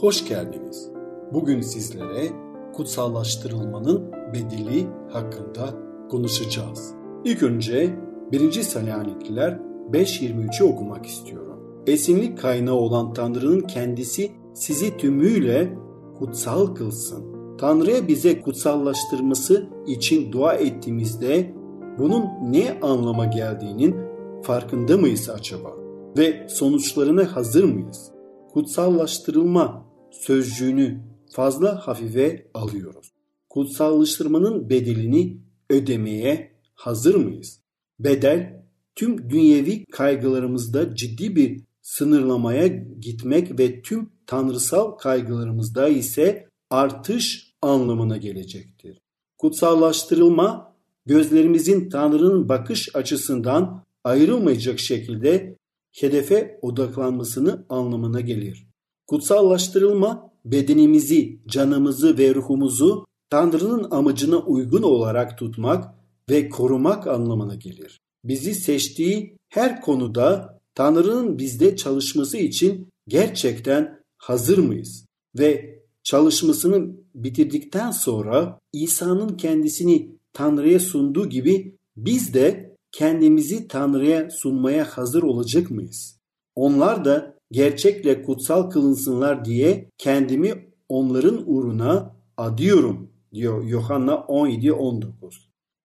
hoş geldiniz. Bugün sizlere kutsallaştırılmanın bedeli hakkında konuşacağız. İlk önce 1. Selanikliler 5.23'ü okumak istiyorum. Esinlik kaynağı olan Tanrı'nın kendisi sizi tümüyle kutsal kılsın. Tanrı'ya bize kutsallaştırması için dua ettiğimizde bunun ne anlama geldiğinin farkında mıyız acaba? Ve sonuçlarına hazır mıyız? Kutsallaştırılma sözcüğünü fazla hafife alıyoruz. Kutsallaştırmanın bedelini ödemeye hazır mıyız? Bedel tüm dünyevi kaygılarımızda ciddi bir sınırlamaya gitmek ve tüm tanrısal kaygılarımızda ise artış anlamına gelecektir. Kutsallaştırılma gözlerimizin Tanrı'nın bakış açısından ayrılmayacak şekilde hedefe odaklanmasını anlamına gelir. Kutsallaştırılma bedenimizi, canımızı ve ruhumuzu Tanrı'nın amacına uygun olarak tutmak ve korumak anlamına gelir. Bizi seçtiği her konuda Tanrı'nın bizde çalışması için gerçekten hazır mıyız? Ve çalışmasını bitirdikten sonra İsa'nın kendisini Tanrı'ya sunduğu gibi biz de kendimizi Tanrı'ya sunmaya hazır olacak mıyız? Onlar da gerçekle kutsal kılınsınlar diye kendimi onların uğruna adıyorum diyor Yohanna 17-19.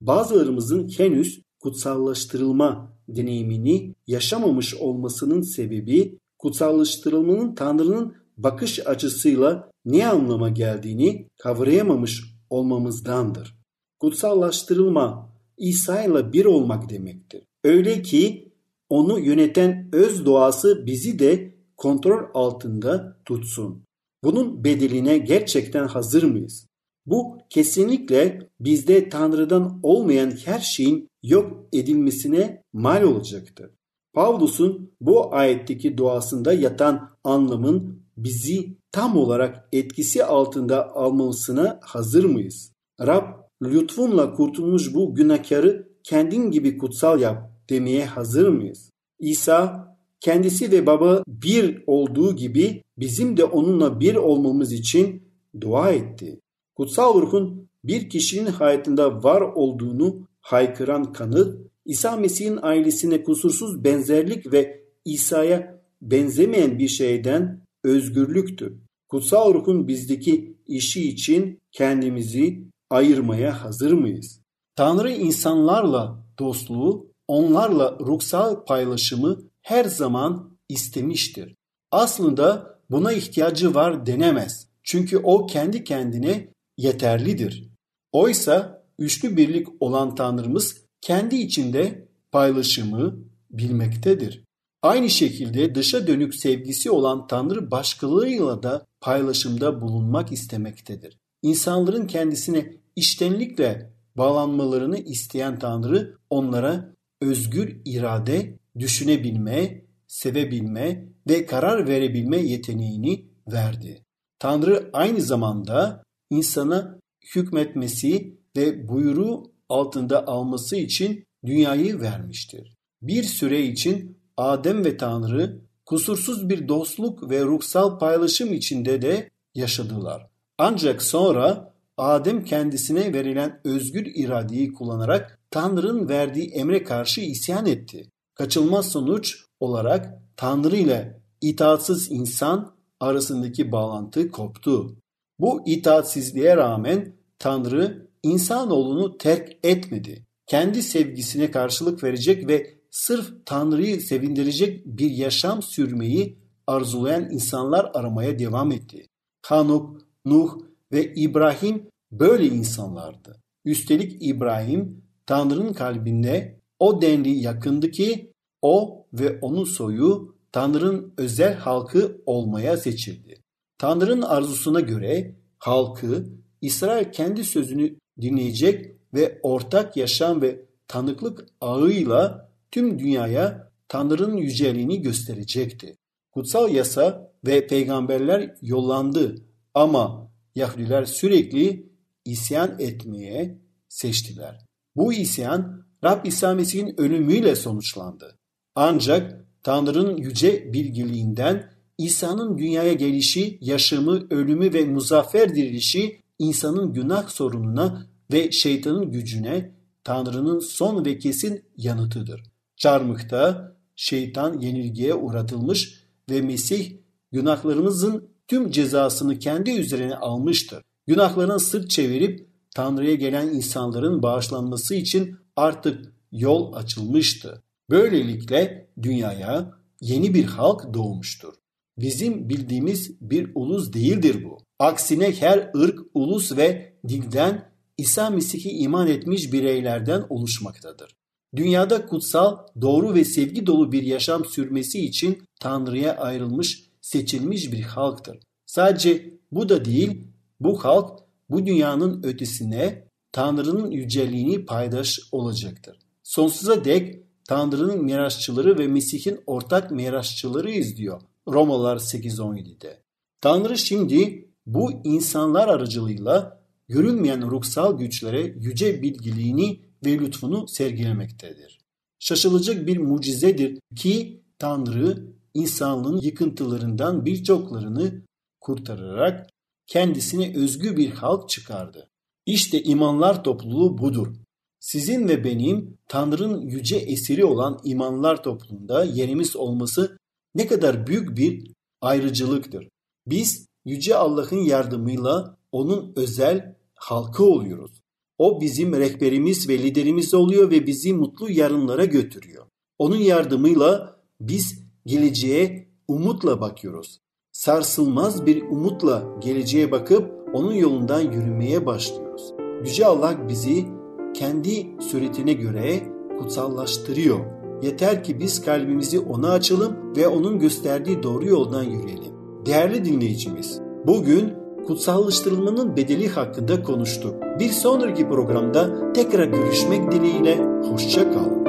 Bazılarımızın henüz kutsallaştırılma deneyimini yaşamamış olmasının sebebi kutsallaştırılmanın Tanrı'nın bakış açısıyla ne anlama geldiğini kavrayamamış olmamızdandır. Kutsallaştırılma İsa ile bir olmak demektir. Öyle ki onu yöneten öz doğası bizi de kontrol altında tutsun. Bunun bedeline gerçekten hazır mıyız? Bu kesinlikle bizde Tanrı'dan olmayan her şeyin yok edilmesine mal olacaktır. Pavlus'un bu ayetteki duasında yatan anlamın bizi tam olarak etkisi altında almasına hazır mıyız? Rab lütfunla kurtulmuş bu günahkarı kendin gibi kutsal yap demeye hazır mıyız? İsa kendisi ve baba bir olduğu gibi bizim de onunla bir olmamız için dua etti. Kutsal ruhun bir kişinin hayatında var olduğunu haykıran kanıt, İsa Mesih'in ailesine kusursuz benzerlik ve İsa'ya benzemeyen bir şeyden özgürlüktür. Kutsal ruhun bizdeki işi için kendimizi ayırmaya hazır mıyız? Tanrı insanlarla dostluğu, onlarla ruhsal paylaşımı her zaman istemiştir. Aslında buna ihtiyacı var denemez. Çünkü o kendi kendine yeterlidir. Oysa üçlü birlik olan Tanrımız kendi içinde paylaşımı bilmektedir. Aynı şekilde dışa dönük sevgisi olan Tanrı başkalarıyla da paylaşımda bulunmak istemektedir. İnsanların kendisine iştenlikle bağlanmalarını isteyen Tanrı onlara özgür irade, düşünebilme, sevebilme ve karar verebilme yeteneğini verdi. Tanrı aynı zamanda insana hükmetmesi ve buyruğu altında alması için dünyayı vermiştir. Bir süre için Adem ve Tanrı kusursuz bir dostluk ve ruhsal paylaşım içinde de yaşadılar. Ancak sonra Adem kendisine verilen özgür iradeyi kullanarak Tanrı'nın verdiği emre karşı isyan etti. Kaçılmaz sonuç olarak Tanrı ile itaatsız insan arasındaki bağlantı koptu. Bu itaatsizliğe rağmen Tanrı insanoğlunu terk etmedi. Kendi sevgisine karşılık verecek ve sırf Tanrı'yı sevindirecek bir yaşam sürmeyi arzulayan insanlar aramaya devam etti. Hanuk, Nuh ve İbrahim böyle insanlardı. Üstelik İbrahim Tanrı'nın kalbinde o denli yakındı ki o ve onun soyu Tanrı'nın özel halkı olmaya seçildi. Tanrı'nın arzusuna göre halkı İsrail kendi sözünü dinleyecek ve ortak yaşam ve tanıklık ağıyla tüm dünyaya Tanrı'nın yüceliğini gösterecekti. Kutsal yasa ve peygamberler yollandı ama Yahudiler sürekli isyan etmeye seçtiler. Bu isyan Rab İsa Mesih'in ölümüyle sonuçlandı. Ancak Tanrı'nın yüce bilgiliğinden İsa'nın dünyaya gelişi, yaşamı, ölümü ve muzaffer dirilişi insanın günah sorununa ve şeytanın gücüne Tanrı'nın son ve kesin yanıtıdır. Çarmıkta şeytan yenilgiye uğratılmış ve Mesih günahlarımızın tüm cezasını kendi üzerine almıştır. Günahlarına sırt çevirip Tanrı'ya gelen insanların bağışlanması için artık yol açılmıştı. Böylelikle dünyaya yeni bir halk doğmuştur. Bizim bildiğimiz bir ulus değildir bu. Aksine her ırk, ulus ve dilden İsa Mesih'i iman etmiş bireylerden oluşmaktadır. Dünyada kutsal, doğru ve sevgi dolu bir yaşam sürmesi için Tanrı'ya ayrılmış, seçilmiş bir halktır. Sadece bu da değil, bu halk bu dünyanın ötesine Tanrı'nın yüceliğini paydaş olacaktır. Sonsuza dek Tanrı'nın mirasçıları ve Mesih'in ortak mirasçıları izliyor. Romalar 8.17'de. Tanrı şimdi bu insanlar aracılığıyla görünmeyen ruhsal güçlere yüce bilgiliğini ve lütfunu sergilemektedir. Şaşılacak bir mucizedir ki Tanrı insanlığın yıkıntılarından birçoklarını kurtararak kendisine özgü bir halk çıkardı. İşte imanlar topluluğu budur. Sizin ve benim Tanrı'nın yüce esiri olan imanlar topluluğunda yerimiz olması ne kadar büyük bir ayrıcılıktır. Biz yüce Allah'ın yardımıyla onun özel halkı oluyoruz. O bizim rehberimiz ve liderimiz oluyor ve bizi mutlu yarınlara götürüyor. Onun yardımıyla biz geleceğe umutla bakıyoruz. Sarsılmaz bir umutla geleceğe bakıp onun yolundan yürümeye başlıyoruz. Yüce Allah bizi kendi suretine göre kutsallaştırıyor. Yeter ki biz kalbimizi ona açalım ve onun gösterdiği doğru yoldan yürüyelim. Değerli dinleyicimiz, bugün kutsallaştırılmanın bedeli hakkında konuştuk. Bir sonraki programda tekrar görüşmek dileğiyle hoşça kalın.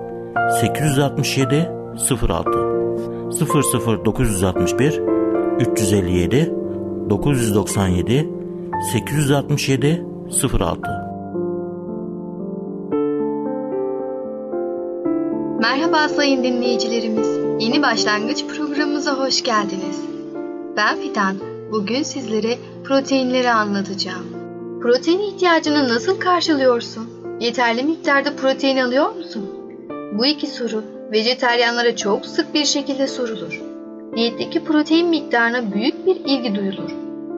867 06 00961 357 997 867 06 Merhaba sayın dinleyicilerimiz. Yeni başlangıç programımıza hoş geldiniz. Ben Fidan. Bugün sizlere proteinleri anlatacağım. Protein ihtiyacını nasıl karşılıyorsun? Yeterli miktarda protein alıyor musun? Bu iki soru vejeteryanlara çok sık bir şekilde sorulur. Diyetteki protein miktarına büyük bir ilgi duyulur.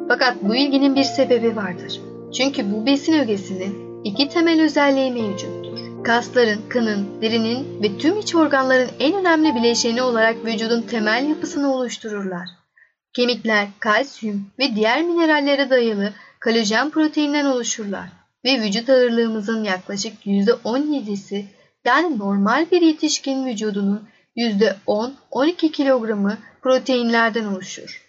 Fakat bu ilginin bir sebebi vardır. Çünkü bu besin ögesinin iki temel özelliği mevcuttur. Kasların, kanın, derinin ve tüm iç organların en önemli bileşeni olarak vücudun temel yapısını oluştururlar. Kemikler, kalsiyum ve diğer minerallere dayalı kolajen proteinden oluşurlar ve vücut ağırlığımızın yaklaşık %17'si yani normal bir yetişkin vücudunun %10-12 kilogramı proteinlerden oluşur.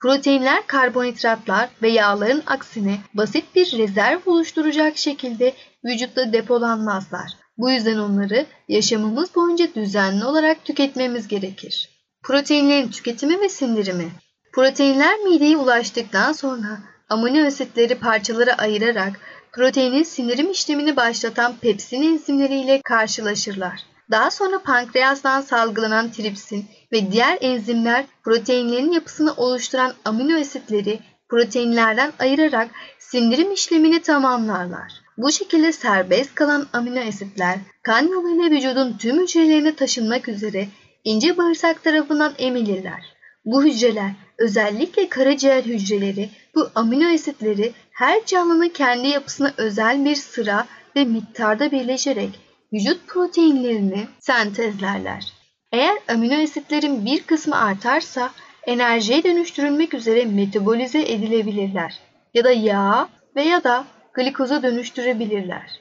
Proteinler karbonhidratlar ve yağların aksine basit bir rezerv oluşturacak şekilde vücutta depolanmazlar. Bu yüzden onları yaşamımız boyunca düzenli olarak tüketmemiz gerekir. Proteinlerin tüketimi ve sindirimi Proteinler mideye ulaştıktan sonra amino asitleri parçalara ayırarak proteinin sindirim işlemini başlatan pepsin enzimleriyle karşılaşırlar. Daha sonra pankreastan salgılanan tripsin ve diğer enzimler proteinlerin yapısını oluşturan amino asitleri proteinlerden ayırarak sindirim işlemini tamamlarlar. Bu şekilde serbest kalan amino asitler kan yoluyla vücudun tüm hücrelerine taşınmak üzere ince bağırsak tarafından emilirler. Bu hücreler özellikle karaciğer hücreleri bu amino asitleri her canlının kendi yapısına özel bir sıra ve miktarda birleşerek vücut proteinlerini sentezlerler. Eğer amino asitlerin bir kısmı artarsa enerjiye dönüştürülmek üzere metabolize edilebilirler ya da yağ veya da glikoza dönüştürebilirler.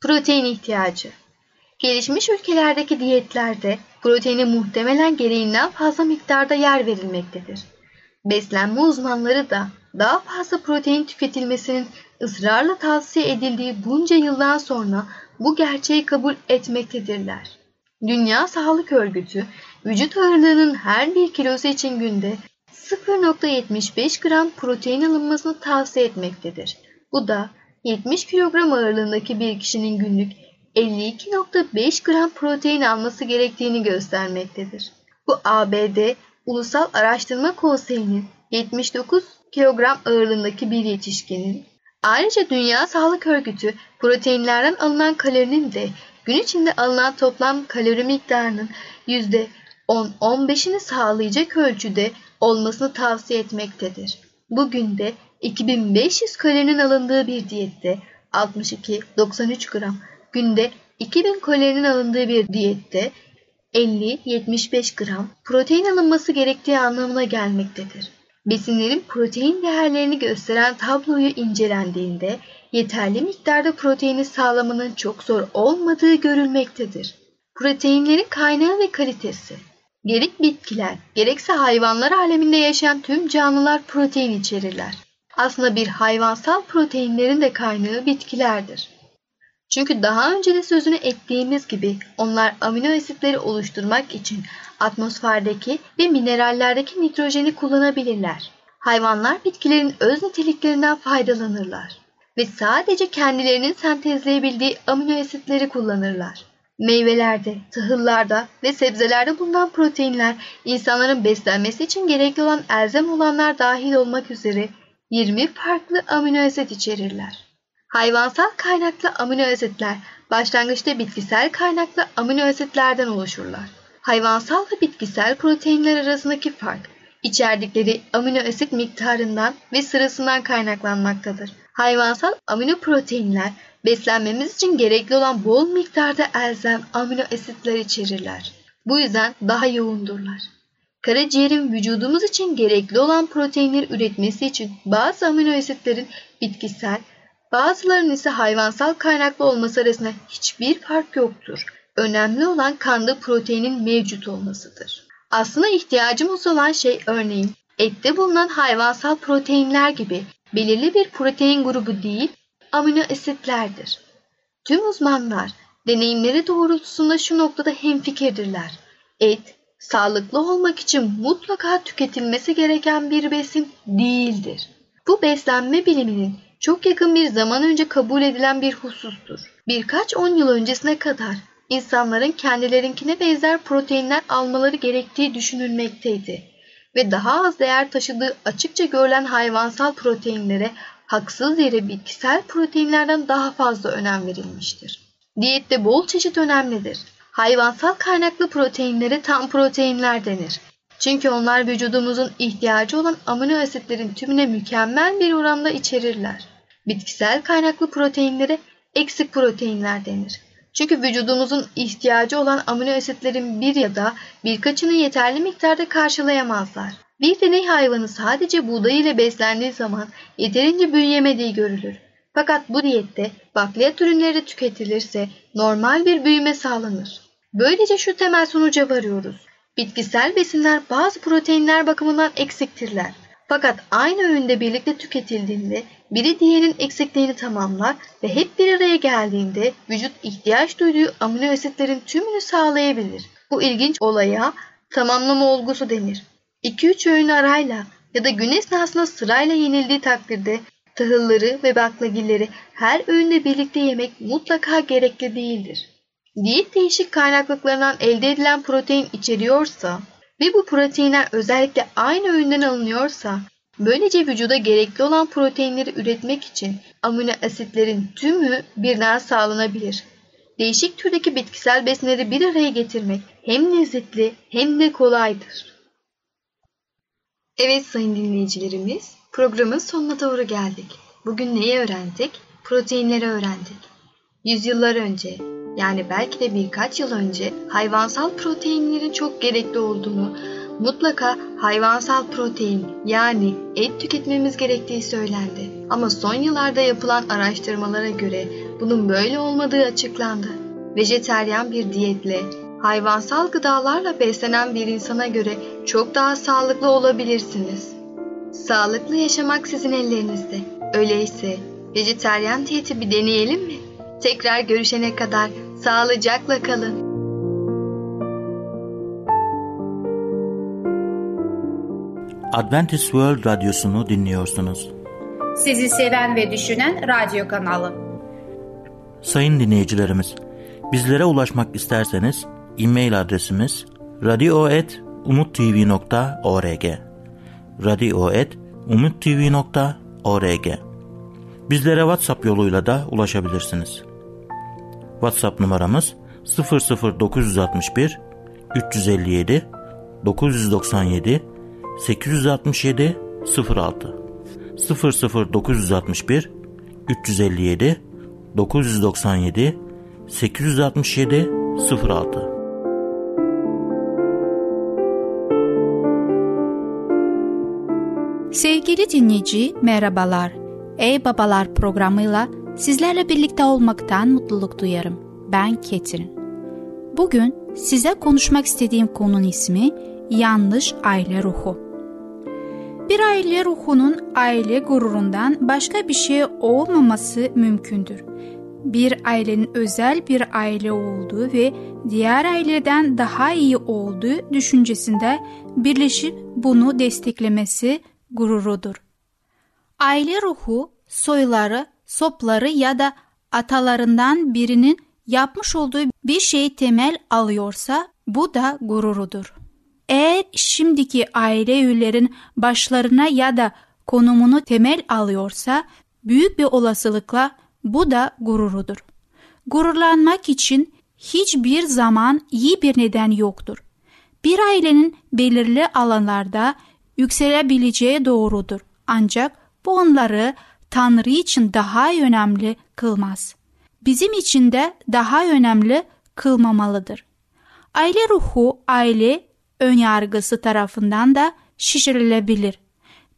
Protein ihtiyacı Gelişmiş ülkelerdeki diyetlerde proteine muhtemelen gereğinden fazla miktarda yer verilmektedir. Beslenme uzmanları da daha fazla protein tüketilmesinin ısrarla tavsiye edildiği bunca yıldan sonra bu gerçeği kabul etmektedirler. Dünya Sağlık Örgütü, vücut ağırlığının her bir kilosu için günde 0.75 gram protein alınmasını tavsiye etmektedir. Bu da 70 kilogram ağırlığındaki bir kişinin günlük 52.5 gram protein alması gerektiğini göstermektedir. Bu ABD Ulusal Araştırma Konseyi'nin 79 kilogram ağırlığındaki bir yetişkinin Ayrıca Dünya Sağlık Örgütü proteinlerden alınan kalorinin de gün içinde alınan toplam kalori miktarının %10-15'ini sağlayacak ölçüde olmasını tavsiye etmektedir. Bugün de 2500 kalorinin alındığı bir diyette 62-93 gram, günde 2000 kalorinin alındığı bir diyette 50-75 gram protein alınması gerektiği anlamına gelmektedir. Besinlerin protein değerlerini gösteren tabloyu incelendiğinde yeterli miktarda proteini sağlamanın çok zor olmadığı görülmektedir. Proteinlerin kaynağı ve kalitesi Gerek bitkiler, gerekse hayvanlar aleminde yaşayan tüm canlılar protein içerirler. Aslında bir hayvansal proteinlerin de kaynağı bitkilerdir. Çünkü daha önce de sözünü ettiğimiz gibi onlar amino asitleri oluşturmak için atmosferdeki ve minerallerdeki nitrojeni kullanabilirler. Hayvanlar bitkilerin öz niteliklerinden faydalanırlar ve sadece kendilerinin sentezleyebildiği amino asitleri kullanırlar. Meyvelerde, tahıllarda ve sebzelerde bulunan proteinler insanların beslenmesi için gerekli olan elzem olanlar dahil olmak üzere 20 farklı amino asit içerirler. Hayvansal kaynaklı amino asitler başlangıçta bitkisel kaynaklı amino asitlerden oluşurlar. Hayvansal ve bitkisel proteinler arasındaki fark içerdikleri amino asit miktarından ve sırasından kaynaklanmaktadır. Hayvansal amino proteinler beslenmemiz için gerekli olan bol miktarda elzem amino asitler içerirler. Bu yüzden daha yoğundurlar. Karaciğerin vücudumuz için gerekli olan proteinleri üretmesi için bazı amino asitlerin bitkisel, bazılarının ise hayvansal kaynaklı olması arasında hiçbir fark yoktur. Önemli olan kanda proteinin mevcut olmasıdır. Aslında ihtiyacımız olan şey örneğin ette bulunan hayvansal proteinler gibi belirli bir protein grubu değil, amino asitlerdir. Tüm uzmanlar deneyimleri doğrultusunda şu noktada hemfikirdirler. Et, sağlıklı olmak için mutlaka tüketilmesi gereken bir besin değildir. Bu beslenme biliminin çok yakın bir zaman önce kabul edilen bir husustur. Birkaç on yıl öncesine kadar insanların kendilerinkine benzer proteinler almaları gerektiği düşünülmekteydi ve daha az değer taşıdığı açıkça görülen hayvansal proteinlere haksız yere bitkisel proteinlerden daha fazla önem verilmiştir. Diyette bol çeşit önemlidir. Hayvansal kaynaklı proteinlere tam proteinler denir. Çünkü onlar vücudumuzun ihtiyacı olan amino asitlerin tümüne mükemmel bir oranda içerirler. Bitkisel kaynaklı proteinlere eksik proteinler denir. Çünkü vücudumuzun ihtiyacı olan amino asitlerin bir ya da birkaçını yeterli miktarda karşılayamazlar. Bir deney hayvanı sadece buğday ile beslendiği zaman yeterince büyüyemediği görülür. Fakat bu diyette bakliyat ürünleri tüketilirse normal bir büyüme sağlanır. Böylece şu temel sonuca varıyoruz. Bitkisel besinler bazı proteinler bakımından eksiktirler. Fakat aynı öğünde birlikte tüketildiğinde biri diğerinin eksikliğini tamamlar ve hep bir araya geldiğinde vücut ihtiyaç duyduğu amino asitlerin tümünü sağlayabilir. Bu ilginç olaya tamamlama olgusu denir. 2-3 öğün arayla ya da gün esnasında sırayla yenildiği takdirde tahılları ve baklagilleri her öğünde birlikte yemek mutlaka gerekli değildir. Diyet değişik kaynaklıklarından elde edilen protein içeriyorsa ve bu proteinler özellikle aynı öğünden alınıyorsa böylece vücuda gerekli olan proteinleri üretmek için amino asitlerin tümü birden sağlanabilir. Değişik türdeki bitkisel besinleri bir araya getirmek hem lezzetli hem de kolaydır. Evet sayın dinleyicilerimiz, programın sonuna doğru geldik. Bugün neyi öğrendik? Proteinleri öğrendik. Yüzyıllar önce, yani belki de birkaç yıl önce hayvansal proteinlerin çok gerekli olduğunu, mutlaka hayvansal protein yani et tüketmemiz gerektiği söylendi. Ama son yıllarda yapılan araştırmalara göre bunun böyle olmadığı açıklandı. Vejeteryan bir diyetle hayvansal gıdalarla beslenen bir insana göre çok daha sağlıklı olabilirsiniz. Sağlıklı yaşamak sizin ellerinizde. Öyleyse vejeteryan diyeti bir deneyelim mi? Tekrar görüşene kadar sağlıcakla kalın. Adventist World Radyosu'nu dinliyorsunuz. Sizi seven ve düşünen radyo kanalı. Sayın dinleyicilerimiz, bizlere ulaşmak isterseniz e-mail adresimiz radio.umutv.org radio.umutv.org Bizlere WhatsApp yoluyla da ulaşabilirsiniz. WhatsApp numaramız 00961 357 997 867 06 00961 357 997 867 06 Sevgili dinleyici merhabalar. Ey Babalar programıyla sizlerle birlikte olmaktan mutluluk duyarım. Ben Ketrin. Bugün size konuşmak istediğim konunun ismi yanlış aile ruhu. Bir aile ruhunun aile gururundan başka bir şey olmaması mümkündür. Bir ailenin özel bir aile olduğu ve diğer aileden daha iyi olduğu düşüncesinde birleşip bunu desteklemesi gururudur. Aile ruhu soyları, sopları ya da atalarından birinin yapmış olduğu bir şeyi temel alıyorsa bu da gururudur. Eğer şimdiki aile üyelerin başlarına ya da konumunu temel alıyorsa büyük bir olasılıkla bu da gururudur. Gururlanmak için hiçbir zaman iyi bir neden yoktur. Bir ailenin belirli alanlarda yükselebileceği doğrudur. Ancak bu onları Tanrı için daha önemli kılmaz. Bizim için de daha önemli kılmamalıdır. Aile ruhu, aile önyargısı tarafından da şişirilebilir.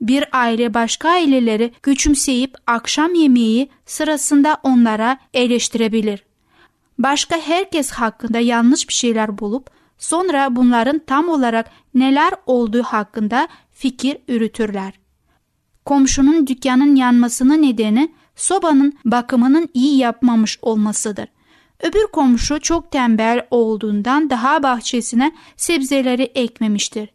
Bir aile başka aileleri küçümseyip akşam yemeği sırasında onlara eleştirebilir. Başka herkes hakkında yanlış bir şeyler bulup sonra bunların tam olarak neler olduğu hakkında fikir yürütürler. Komşunun dükkanın yanmasının nedeni sobanın bakımının iyi yapmamış olmasıdır. Öbür komşu çok tembel olduğundan daha bahçesine sebzeleri ekmemiştir.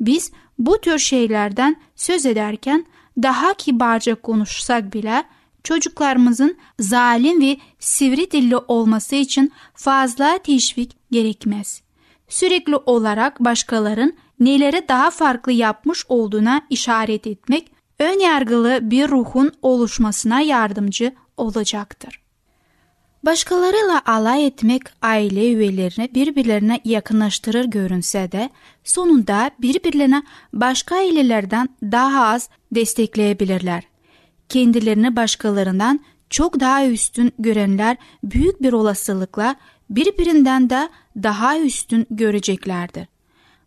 Biz bu tür şeylerden söz ederken daha kibarca konuşsak bile çocuklarımızın zalim ve sivri dilli olması için fazla teşvik gerekmez. Sürekli olarak başkaların neleri daha farklı yapmış olduğuna işaret etmek ön yargılı bir ruhun oluşmasına yardımcı olacaktır. Başkalarıyla alay etmek aile üyelerini birbirlerine yakınlaştırır görünse de sonunda birbirlerine başka ailelerden daha az destekleyebilirler. Kendilerini başkalarından çok daha üstün görenler büyük bir olasılıkla birbirinden de daha üstün göreceklerdir.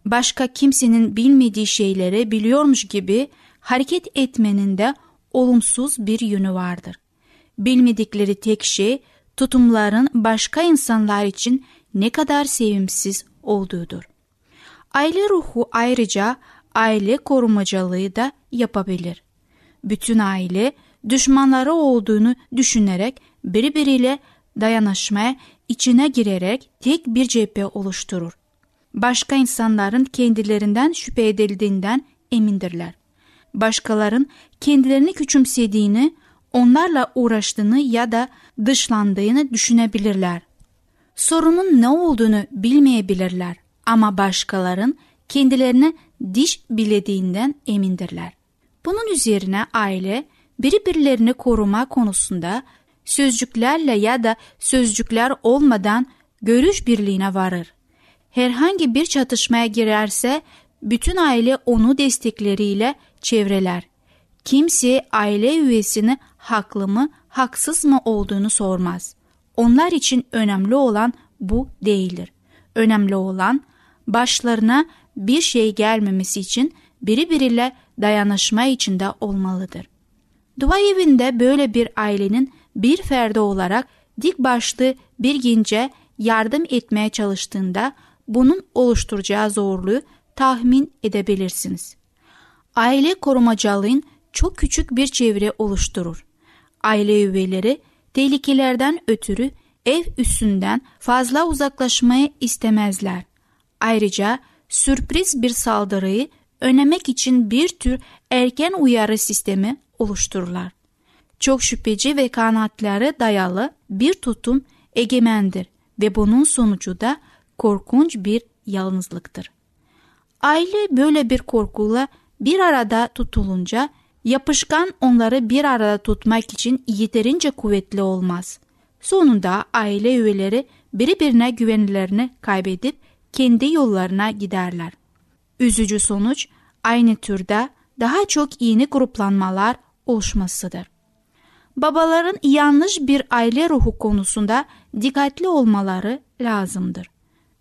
Başka kimsenin bilmediği şeyleri biliyormuş gibi hareket etmenin de olumsuz bir yönü vardır. Bilmedikleri tek şey tutumların başka insanlar için ne kadar sevimsiz olduğudur. Aile ruhu ayrıca aile korumacılığı da yapabilir. Bütün aile düşmanları olduğunu düşünerek birbiriyle dayanışmaya içine girerek tek bir cephe oluşturur. Başka insanların kendilerinden şüphe edildiğinden emindirler. Başkaların kendilerini küçümsediğini, onlarla uğraştığını ya da dışlandığını düşünebilirler. Sorunun ne olduğunu bilmeyebilirler ama başkaların kendilerine diş bilediğinden emindirler. Bunun üzerine aile birbirlerini koruma konusunda sözcüklerle ya da sözcükler olmadan görüş birliğine varır. Herhangi bir çatışmaya girerse bütün aile onu destekleriyle çevreler. Kimse aile üyesini haklı mı, haksız mı olduğunu sormaz. Onlar için önemli olan bu değildir. Önemli olan başlarına bir şey gelmemesi için birbiriyle dayanışma içinde olmalıdır. Dua evinde böyle bir ailenin bir ferdi olarak dik başlı bir gence yardım etmeye çalıştığında bunun oluşturacağı zorluğu tahmin edebilirsiniz. Aile korumacılığın çok küçük bir çevre oluşturur. Aile üyeleri tehlikelerden ötürü ev üstünden fazla uzaklaşmayı istemezler. Ayrıca sürpriz bir saldırıyı önlemek için bir tür erken uyarı sistemi oluştururlar. Çok şüpheci ve kanatları dayalı bir tutum egemendir ve bunun sonucu da korkunç bir yalnızlıktır. Aile böyle bir korkuyla bir arada tutulunca yapışkan onları bir arada tutmak için yeterince kuvvetli olmaz. Sonunda aile üyeleri birbirine güvenlerini kaybedip kendi yollarına giderler. Üzücü sonuç aynı türde daha çok yeni gruplanmalar oluşmasıdır. Babaların yanlış bir aile ruhu konusunda dikkatli olmaları lazımdır.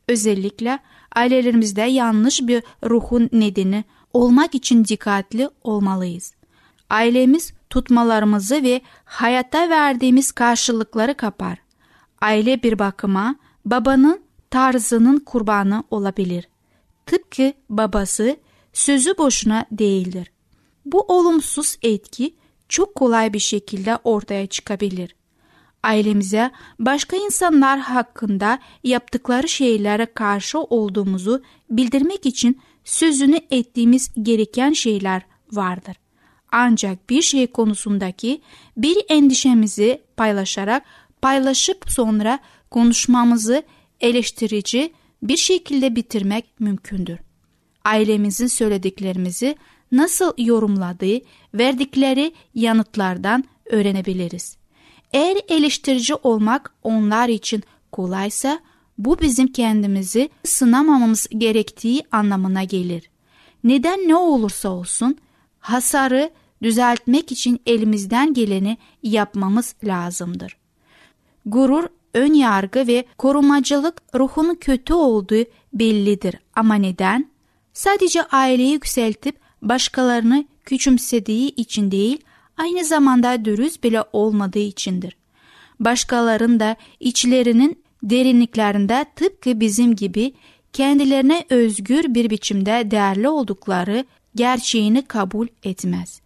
Özellikle ailelerimizde yanlış bir ruhun nedeni olmak için dikkatli olmalıyız. Ailemiz tutmalarımızı ve hayatta verdiğimiz karşılıkları kapar. Aile bir bakıma babanın tarzının kurbanı olabilir. Tıpkı babası sözü boşuna değildir. Bu olumsuz etki çok kolay bir şekilde ortaya çıkabilir. Ailemize başka insanlar hakkında yaptıkları şeylere karşı olduğumuzu bildirmek için sözünü ettiğimiz gereken şeyler vardır. Ancak bir şey konusundaki bir endişemizi paylaşarak paylaşıp sonra konuşmamızı eleştirici bir şekilde bitirmek mümkündür. Ailemizin söylediklerimizi nasıl yorumladığı verdikleri yanıtlardan öğrenebiliriz. Eğer eleştirici olmak onlar için kolaysa bu bizim kendimizi sınamamamız gerektiği anlamına gelir. Neden ne olursa olsun hasarı düzeltmek için elimizden geleni yapmamız lazımdır. Gurur, ön yargı ve korumacılık ruhunun kötü olduğu bellidir. Ama neden? Sadece aileyi yükseltip başkalarını küçümsediği için değil, aynı zamanda dürüst bile olmadığı içindir. Başkaların da içlerinin derinliklerinde tıpkı bizim gibi kendilerine özgür bir biçimde değerli oldukları gerçeğini kabul etmez.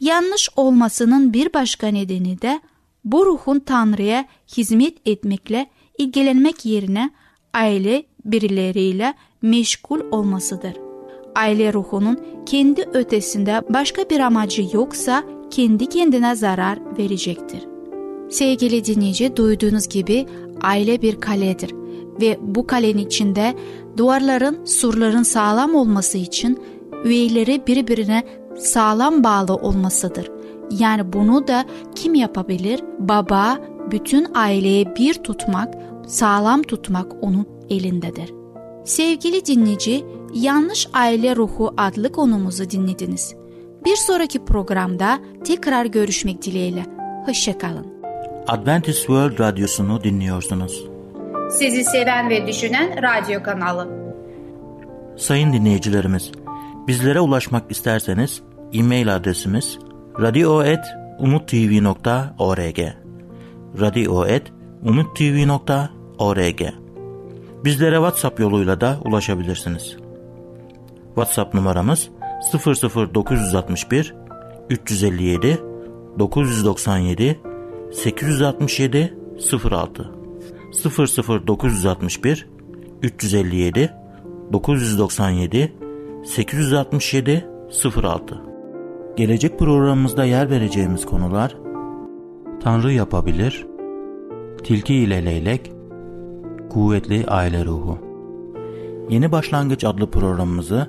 Yanlış olmasının bir başka nedeni de bu ruhun Tanrı'ya hizmet etmekle ilgilenmek yerine aile birileriyle meşgul olmasıdır. Aile ruhunun kendi ötesinde başka bir amacı yoksa kendi kendine zarar verecektir. Sevgili dinleyici duyduğunuz gibi aile bir kaledir ve bu kalenin içinde duvarların, surların sağlam olması için üyeleri birbirine sağlam bağlı olmasıdır. Yani bunu da kim yapabilir? Baba bütün aileye bir tutmak, sağlam tutmak onun elindedir. Sevgili dinleyici, Yanlış Aile Ruhu adlı konumuzu dinlediniz. Bir sonraki programda tekrar görüşmek dileğiyle. Hoşçakalın. Adventist World Radyosu'nu dinliyorsunuz. Sizi seven ve düşünen radyo kanalı. Sayın dinleyicilerimiz, bizlere ulaşmak isterseniz e-mail adresimiz radio.umutv.org radio.umutv.org Bizlere WhatsApp yoluyla da ulaşabilirsiniz. WhatsApp numaramız 00961 357 997 867 06 00961 357 997 867 06 Gelecek programımızda yer vereceğimiz konular Tanrı yapabilir, Tilki ile Leylek, Kuvvetli Aile Ruhu. Yeni Başlangıç adlı programımızı